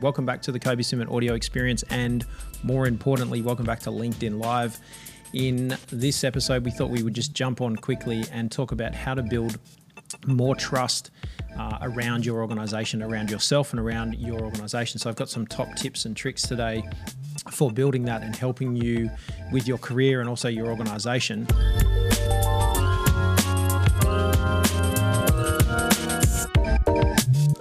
Welcome back to the Kobe Simon audio experience, and more importantly, welcome back to LinkedIn Live. In this episode, we thought we would just jump on quickly and talk about how to build more trust uh, around your organization, around yourself, and around your organization. So, I've got some top tips and tricks today for building that and helping you with your career and also your organization.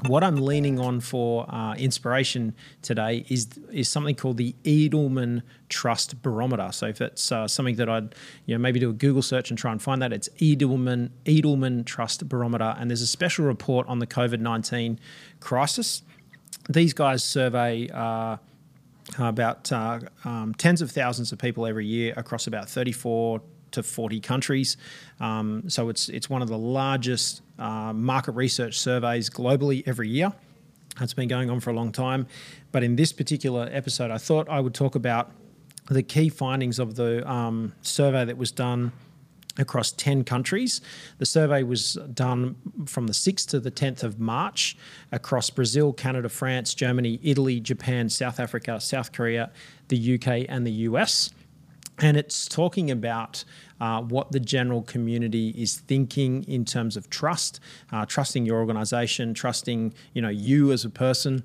What I'm leaning on for uh, inspiration today is is something called the Edelman Trust Barometer. So if it's uh, something that I'd you know maybe do a Google search and try and find that, it's Edelman Edelman Trust Barometer, and there's a special report on the COVID nineteen crisis. These guys survey. Uh, about uh, um, tens of thousands of people every year across about 34 to 40 countries. Um, so it's it's one of the largest uh, market research surveys globally every year. It's been going on for a long time. But in this particular episode, I thought I would talk about the key findings of the um, survey that was done across 10 countries. The survey was done from the 6th to the 10th of March across Brazil, Canada, France, Germany, Italy, Japan, South Africa, South Korea, the UK, and the US. And it's talking about uh, what the general community is thinking in terms of trust, uh, trusting your organization, trusting you know you as a person.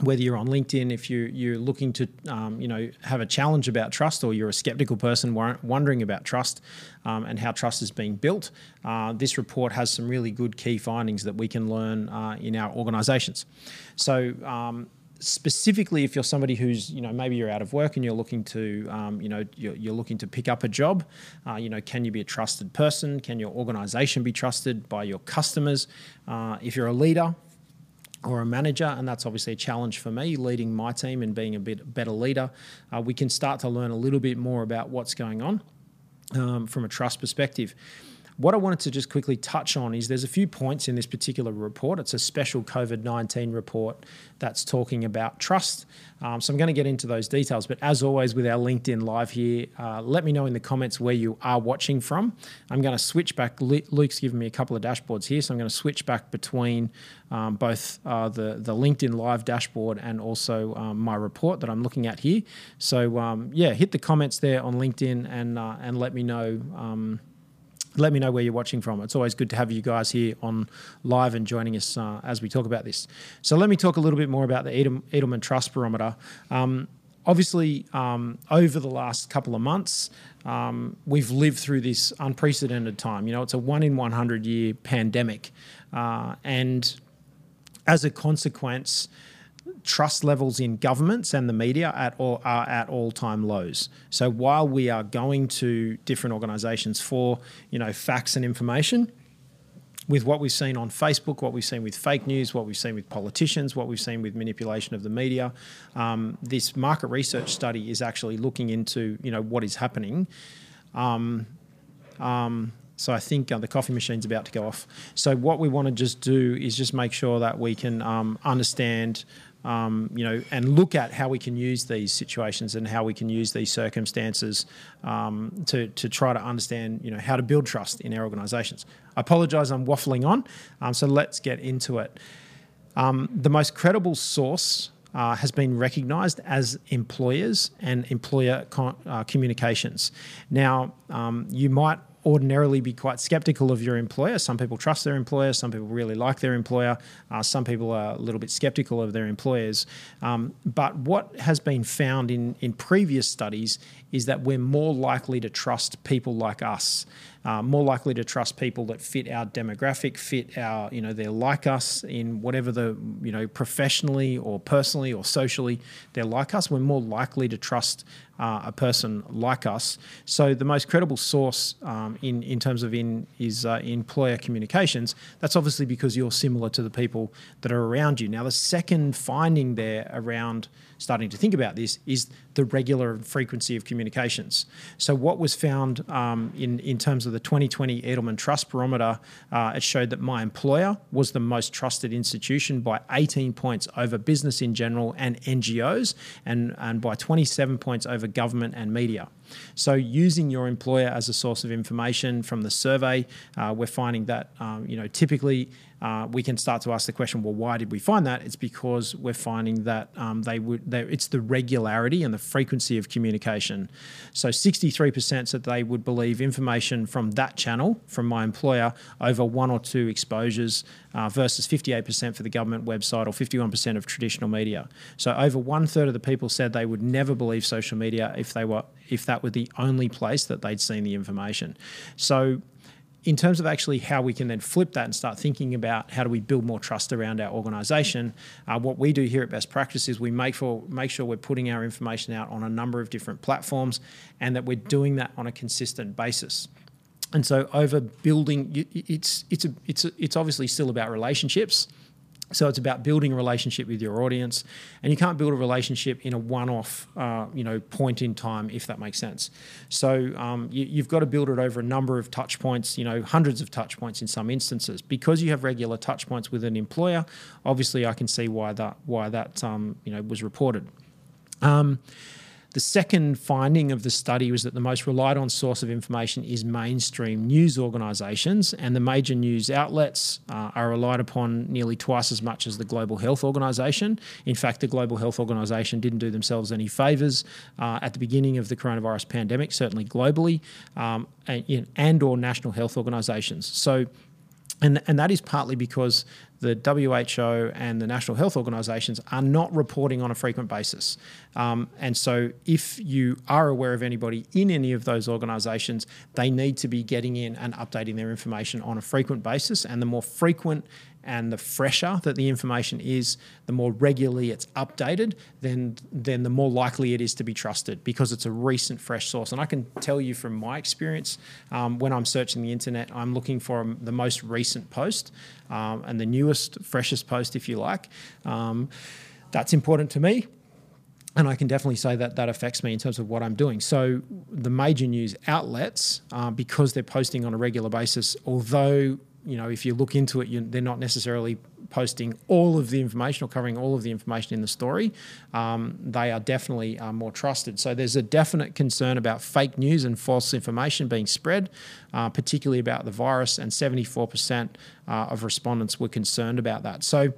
Whether you're on LinkedIn, if you, you're looking to, um, you know, have a challenge about trust, or you're a skeptical person wondering about trust um, and how trust is being built, uh, this report has some really good key findings that we can learn uh, in our organisations. So, um, specifically if you're somebody who's you know maybe you're out of work and you're looking to um, you know you're, you're, looking to pick up a job uh, you know can you be a trusted person can your organization be trusted by your customers uh, if you're a leader or a manager, and that's obviously a challenge for me, leading my team and being a bit better leader. Uh, we can start to learn a little bit more about what's going on um, from a trust perspective. What I wanted to just quickly touch on is there's a few points in this particular report. It's a special COVID 19 report that's talking about trust. Um, so I'm going to get into those details. But as always, with our LinkedIn Live here, uh, let me know in the comments where you are watching from. I'm going to switch back. Luke's given me a couple of dashboards here. So I'm going to switch back between um, both uh, the, the LinkedIn Live dashboard and also um, my report that I'm looking at here. So, um, yeah, hit the comments there on LinkedIn and, uh, and let me know um, let me know where you're watching from. It's always good to have you guys here on live and joining us uh, as we talk about this. So let me talk a little bit more about the Edelman Trust Barometer. Um, obviously, um, over the last couple of months, um, we've lived through this unprecedented time. You know, it's a one in 100 year pandemic. Uh, and as a consequence, trust levels in governments and the media at all, are at all-time lows. So while we are going to different organisations for you know facts and information, with what we've seen on Facebook, what we've seen with fake news, what we've seen with politicians, what we've seen with manipulation of the media, um, this market research study is actually looking into you know what is happening. Um, um, so I think uh, the coffee machine's about to go off. So what we want to just do is just make sure that we can um, understand um, you know, and look at how we can use these situations and how we can use these circumstances um, to, to try to understand, you know, how to build trust in our organisations. I apologise, I'm waffling on, um, so let's get into it. Um, the most credible source uh, has been recognised as employers and employer con- uh, communications. Now, um, you might ordinarily be quite skeptical of your employer. Some people trust their employer, some people really like their employer, uh, some people are a little bit skeptical of their employers. Um, but what has been found in, in previous studies is that we're more likely to trust people like us uh, more likely to trust people that fit our demographic, fit our, you know, they're like us in whatever the, you know, professionally or personally or socially, they're like us. We're more likely to trust uh, a person like us. So the most credible source um, in in terms of in is uh, employer communications. That's obviously because you're similar to the people that are around you. Now the second finding there around starting to think about this is the regular frequency of communications. So what was found um, in in terms of the 2020 Edelman Trust Barometer, uh, it showed that my employer was the most trusted institution by 18 points over business in general and NGOs, and and by 27 points over government and media. So, using your employer as a source of information from the survey, uh, we're finding that um, you know typically uh, we can start to ask the question, well, why did we find that? It's because we're finding that um, they would. It's the regularity and the frequency of communication. So, 63% said they would believe information from that channel from my employer over one or two exposures uh, versus 58% for the government website or 51% of traditional media. So, over one third of the people said they would never believe social media if they were if that were the only place that they'd seen the information. So in terms of actually how we can then flip that and start thinking about how do we build more trust around our organisation, uh, what we do here at Best Practice is we make for make sure we're putting our information out on a number of different platforms, and that we're doing that on a consistent basis. And so, over building, it's it's a, it's a, it's obviously still about relationships so it's about building a relationship with your audience, and you can't build a relationship in a one-off, uh, you know, point in time, if that makes sense. So um, you, have got to build it over a number of touch points, you know, hundreds of touch points in some instances. Because you have regular touch points with an employer, obviously I can see why that why that um, you know was reported. Um, the second finding of the study was that the most relied on source of information is mainstream news organisations, and the major news outlets uh, are relied upon nearly twice as much as the Global Health Organisation. In fact, the Global Health Organisation didn't do themselves any favours uh, at the beginning of the coronavirus pandemic, certainly globally, um, and, and or national health organisations. So and, and that is partly because the WHO and the National Health Organisations are not reporting on a frequent basis. Um, and so, if you are aware of anybody in any of those organisations, they need to be getting in and updating their information on a frequent basis. And the more frequent and the fresher that the information is, the more regularly it's updated, then then the more likely it is to be trusted because it's a recent, fresh source. And I can tell you from my experience, um, when I'm searching the internet, I'm looking for the most recent post um, and the newest, freshest post, if you like. Um, that's important to me and I can definitely say that that affects me in terms of what I'm doing. So the major news outlets, uh, because they're posting on a regular basis, although you know, if you look into it, you, they're not necessarily posting all of the information or covering all of the information in the story. Um, they are definitely uh, more trusted. So there's a definite concern about fake news and false information being spread, uh, particularly about the virus, and 74% uh, of respondents were concerned about that. So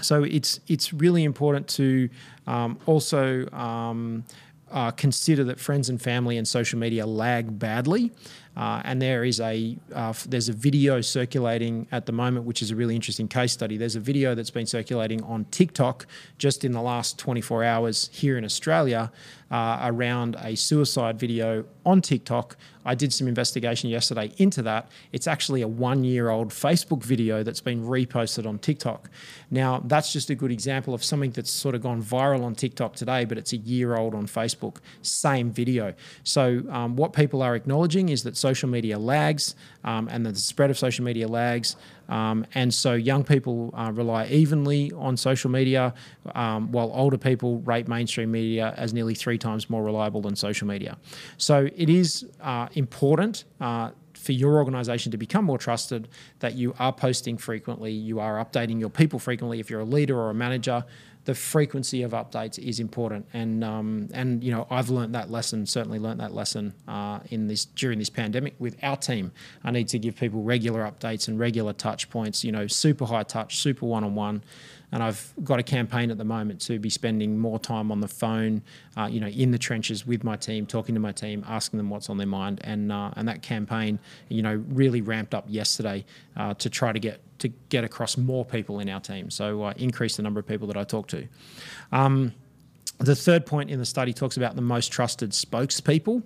so it's it's really important to um, also um, uh, consider that friends and family and social media lag badly. Uh, and there is a uh, there's a video circulating at the moment, which is a really interesting case study. There's a video that's been circulating on TikTok just in the last 24 hours here in Australia uh, around a suicide video on TikTok. I did some investigation yesterday into that. It's actually a one year old Facebook video that's been reposted on TikTok. Now, that's just a good example of something that's sort of gone viral on TikTok today, but it's a year old on Facebook. Same video. So, um, what people are acknowledging is that social media lags um, and the spread of social media lags. Um, and so young people uh, rely evenly on social media, um, while older people rate mainstream media as nearly three times more reliable than social media. So it is uh, important. Uh, for your organization to become more trusted, that you are posting frequently, you are updating your people frequently. If you're a leader or a manager, the frequency of updates is important. And um, and you know I've learned that lesson. Certainly learned that lesson uh, in this during this pandemic with our team. I need to give people regular updates and regular touch points. You know, super high touch, super one on one and I've got a campaign at the moment to be spending more time on the phone, uh, you know, in the trenches with my team, talking to my team, asking them what's on their mind, and uh, and that campaign, you know, really ramped up yesterday uh, to try to get to get across more people in our team. So uh, increase the number of people that I talk to. Um, the third point in the study talks about the most trusted spokespeople.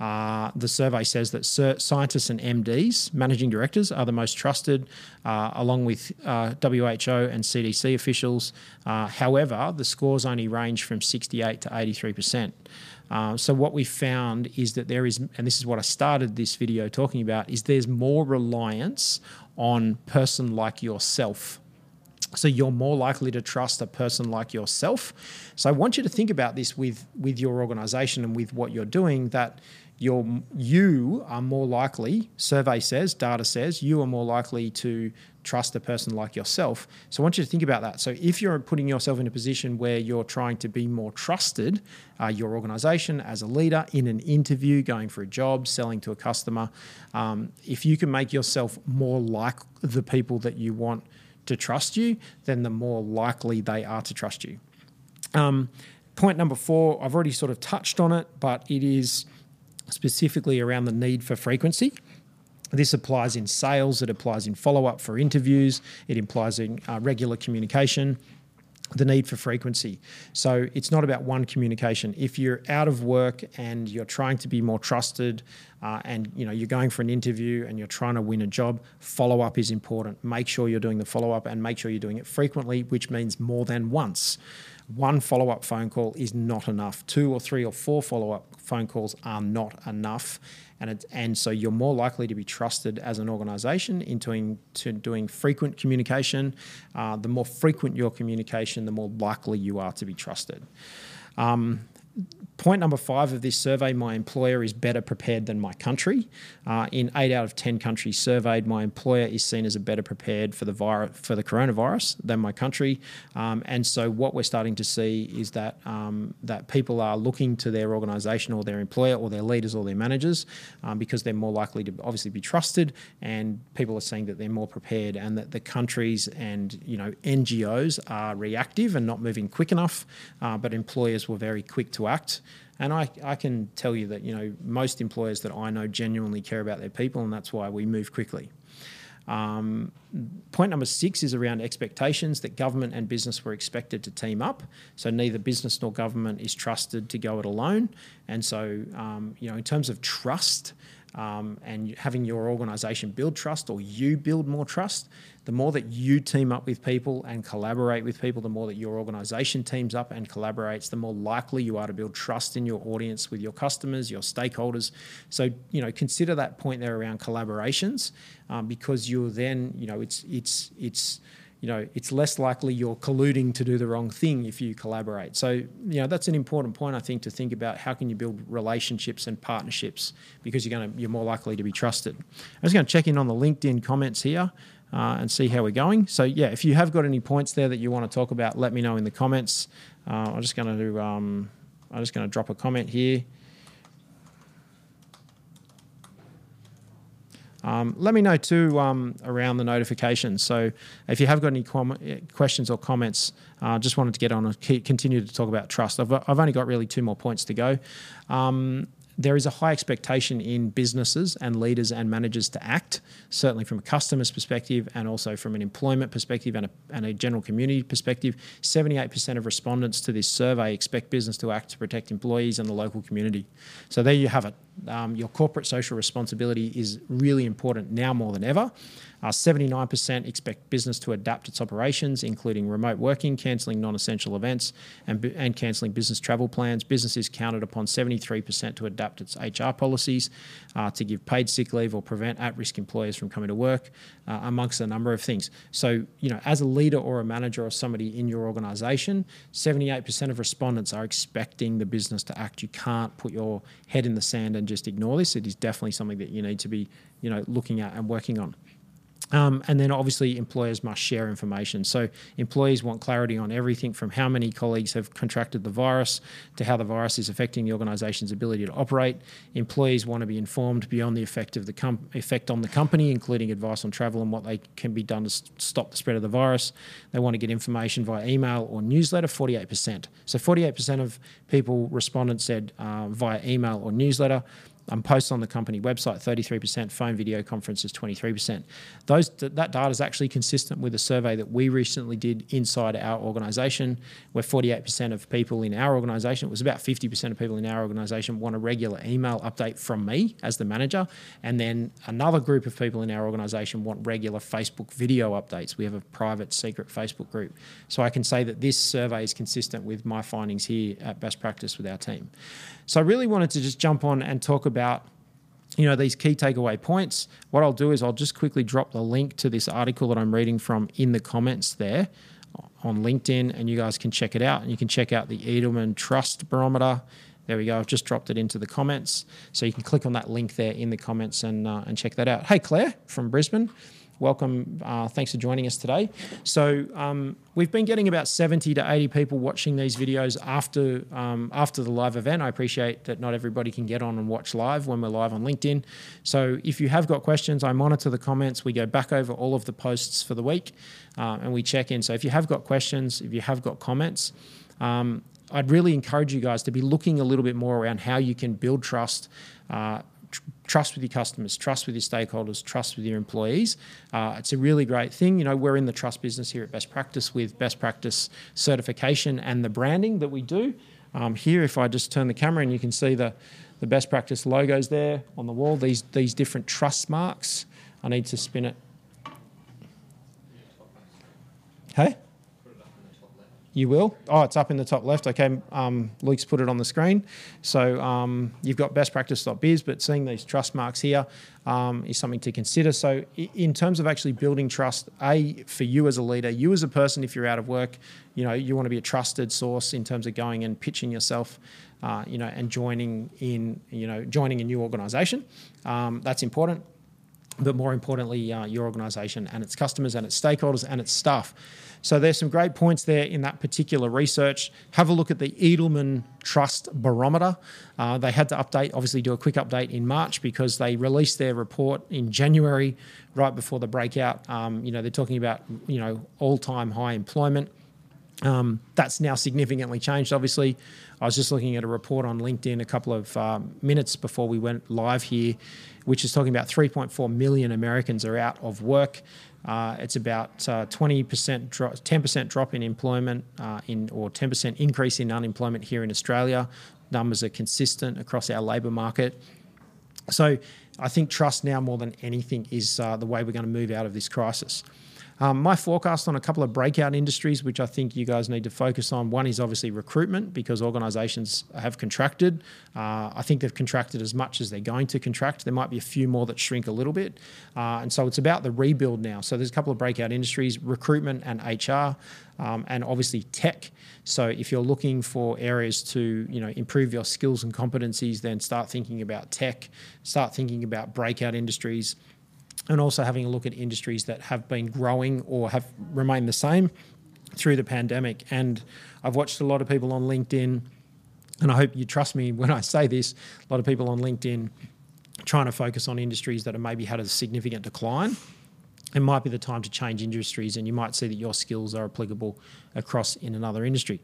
Uh, the survey says that scientists and MDs, managing directors, are the most trusted, uh, along with uh, WHO and CDC officials. Uh, however, the scores only range from 68 to 83 percent. Uh, so what we found is that there is, and this is what I started this video talking about, is there's more reliance on person like yourself. So you're more likely to trust a person like yourself. So I want you to think about this with with your organization and with what you're doing that you're you are more likely. Survey says, data says, you are more likely to trust a person like yourself. So I want you to think about that. So if you're putting yourself in a position where you're trying to be more trusted, uh, your organization as a leader in an interview, going for a job, selling to a customer, um, if you can make yourself more like the people that you want to trust you, then the more likely they are to trust you. Um, point number four, I've already sort of touched on it, but it is specifically around the need for frequency. This applies in sales, it applies in follow up for interviews, it implies in uh, regular communication the need for frequency. So it's not about one communication. If you're out of work and you're trying to be more trusted, uh, and you know you're going for an interview and you're trying to win a job, follow up is important. Make sure you're doing the follow up and make sure you're doing it frequently, which means more than once. One follow up phone call is not enough. Two or three or four follow up phone calls are not enough and it, and so you're more likely to be trusted as an organisation into doing, to doing frequent communication. Uh, the more frequent your communication, the more likely you are to be trusted. Um, point number five of this survey my employer is better prepared than my country. Uh, in eight out of 10 countries surveyed, my employer is seen as a better prepared for the, virus, for the coronavirus than my country. Um, and so, what we're starting to see is that, um, that people are looking to their organisation or their employer or their leaders or their managers um, because they're more likely to obviously be trusted. And people are saying that they're more prepared and that the countries and you know NGOs are reactive and not moving quick enough, uh, but employers were very quick to act. And I, I can tell you that, you know, most employers that I know genuinely care about their people, and that's why we move quickly. Um, point number six is around expectations that government and business were expected to team up. So neither business nor government is trusted to go it alone. And so, um, you know, in terms of trust, um, and having your organization build trust or you build more trust, the more that you team up with people and collaborate with people, the more that your organization teams up and collaborates, the more likely you are to build trust in your audience with your customers, your stakeholders. So, you know, consider that point there around collaborations um, because you're then, you know, it's, it's, it's, you know, it's less likely you're colluding to do the wrong thing if you collaborate. So, you know, that's an important point I think to think about how can you build relationships and partnerships because you're going to you're more likely to be trusted. I'm just going to check in on the LinkedIn comments here. Uh, and see how we're going. So yeah, if you have got any points there that you want to talk about, let me know in the comments. Uh, I'm just going to um, I'm just going to drop a comment here. Um, let me know too um, around the notifications. So if you have got any com- questions or comments, uh, just wanted to get on and continue to talk about trust. I've, I've only got really two more points to go. Um, there is a high expectation in businesses and leaders and managers to act, certainly from a customer's perspective and also from an employment perspective and a, and a general community perspective. 78% of respondents to this survey expect business to act to protect employees and the local community. So there you have it. Um, your corporate social responsibility is really important now more than ever. Uh, 79% expect business to adapt its operations, including remote working, cancelling non essential events, and, and cancelling business travel plans. Businesses counted upon 73% to adapt its HR policies, uh, to give paid sick leave or prevent at risk employers from coming to work, uh, amongst a number of things. So, you know, as a leader or a manager or somebody in your organisation, 78% of respondents are expecting the business to act. You can't put your head in the sand and just ignore this. It is definitely something that you need to be, you know, looking at and working on. Um, and then obviously employers must share information. So employees want clarity on everything from how many colleagues have contracted the virus to how the virus is affecting the organisation's ability to operate. Employees want to be informed beyond the effect of the com- effect on the company, including advice on travel and what they can be done to stop the spread of the virus. They want to get information via email or newsletter. Forty-eight percent. So forty-eight percent of people respondents said uh, via email or newsletter um, posts on the company website 33%, phone video conferences 23%. Those that data is actually consistent with a survey that we recently did inside our organisation, where 48% of people in our organisation, it was about 50% of people in our organisation, want a regular email update from me as the manager, and then another group of people in our organisation want regular Facebook video updates. We have a private secret Facebook group, so I can say that this survey is consistent with my findings here at Best Practice with our team. So I really wanted to just jump on and talk about you know these key takeaway points what i'll do is i'll just quickly drop the link to this article that i'm reading from in the comments there on linkedin and you guys can check it out and you can check out the edelman trust barometer There we go. I've just dropped it into the comments. So you can click on that link there in the comments and, uh, and check that out. Hey, Claire from Brisbane welcome. Uh, thanks for joining us today. So um, we've been getting about 70 to 80 people watching these videos after um, after the live event. I appreciate that not everybody can get on and watch live when we're live on LinkedIn. So if you have got questions, I monitor the comments. We go back over all of the posts for the week uh, and we check in. So if you have got questions, if you have got comments, um, I'd really encourage you guys to be looking a little bit more around how you can build trust. Uh, tr- trust with your customers, trust with your stakeholders, trust with your employees. Uh, it's a really great thing. You know, we're in the trust business here at Best Practice with best practice certification and the branding that we do. Um, here, if I just turn the camera and you can see the, the best practice logos there on the wall, these, these different trust marks. I need to spin it. Hey? You will? Oh, it's up in the top left. Okay, um, Luke's put it on the screen. So um, you've got bestpractice.biz, but seeing these trust marks here um, is something to consider. So, in terms of actually building trust, A, for you as a leader, you as a person, if you're out of work, you know, you want to be a trusted source in terms of going and pitching yourself. Uh, you know, and joining in, you know, joining a new organisation, um, that's important. But more importantly, uh, your organisation and its customers and its stakeholders and its staff. So there's some great points there in that particular research. Have a look at the Edelman Trust Barometer. Uh, they had to update, obviously, do a quick update in March because they released their report in January, right before the breakout. Um, you know, they're talking about you know all-time high employment. Um, that's now significantly changed. Obviously, I was just looking at a report on LinkedIn a couple of um, minutes before we went live here, which is talking about 3.4 million Americans are out of work. Uh, it's about uh, 20% drop, 10% drop in employment uh, in, or 10% increase in unemployment here in Australia. Numbers are consistent across our labour market. So I think trust now more than anything is uh, the way we're going to move out of this crisis. Um, my forecast on a couple of breakout industries, which I think you guys need to focus on. One is obviously recruitment because organisations have contracted. Uh, I think they've contracted as much as they're going to contract. There might be a few more that shrink a little bit. Uh, and so it's about the rebuild now. So there's a couple of breakout industries recruitment and HR. Um, and obviously tech. So if you're looking for areas to you know improve your skills and competencies, then start thinking about tech. Start thinking about breakout industries and also having a look at industries that have been growing or have remained the same through the pandemic. And I've watched a lot of people on LinkedIn, and I hope you trust me when I say this, a lot of people on LinkedIn trying to focus on industries that have maybe had a significant decline it might be the time to change industries and you might see that your skills are applicable across in another industry.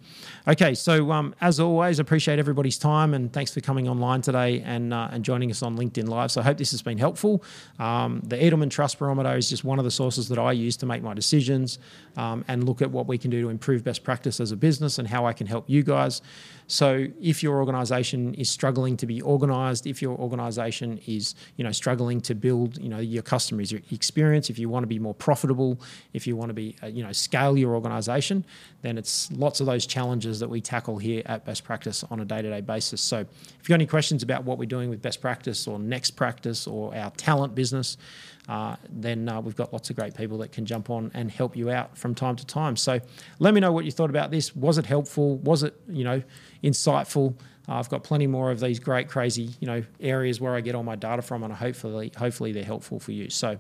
Okay, so um, as always, appreciate everybody's time and thanks for coming online today and, uh, and joining us on LinkedIn Live. So I hope this has been helpful. Um, the Edelman Trust Barometer is just one of the sources that I use to make my decisions um, and look at what we can do to improve best practice as a business and how I can help you guys. So if your organization is struggling to be organized, if your organization is, you know, struggling to build, you know, your customers experience, if you want to be more profitable, if you want to be, uh, you know, scale your organization, then it's lots of those challenges that we tackle here at Best Practice on a day-to-day basis. So if you've got any questions about what we're doing with Best Practice or Next Practice or our talent business, uh, then uh, we've got lots of great people that can jump on and help you out from time to time. So let me know what you thought about this. Was it helpful? Was it, you know, insightful? Uh, I've got plenty more of these great, crazy, you know, areas where I get all my data from, and hopefully, hopefully they're helpful for you. So,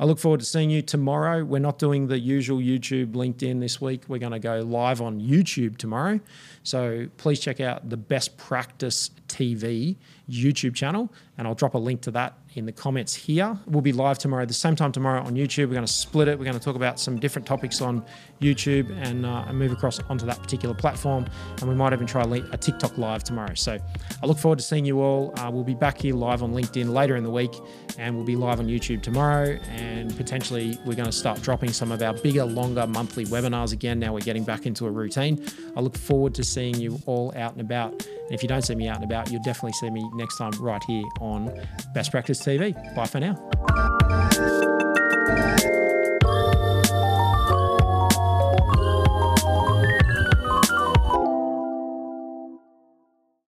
I look forward to seeing you tomorrow. We're not doing the usual YouTube, LinkedIn this week. We're going to go live on YouTube tomorrow. So please check out the Best Practice TV YouTube channel, and I'll drop a link to that in the comments here. We'll be live tomorrow, the same time tomorrow on YouTube. We're going to split it. We're going to talk about some different topics on YouTube and, uh, and move across onto that particular platform. And we might even try a TikTok live tomorrow. So I look forward to seeing you all. Uh, we'll be back here live on LinkedIn later in the week, and we'll be live on YouTube tomorrow. And potentially, we're going to start dropping some of our bigger, longer monthly webinars again. Now we're getting back into a routine. I look forward to seeing you all out and about. If you don't see me out and about, you'll definitely see me next time right here on Best Practice TV. Bye for now.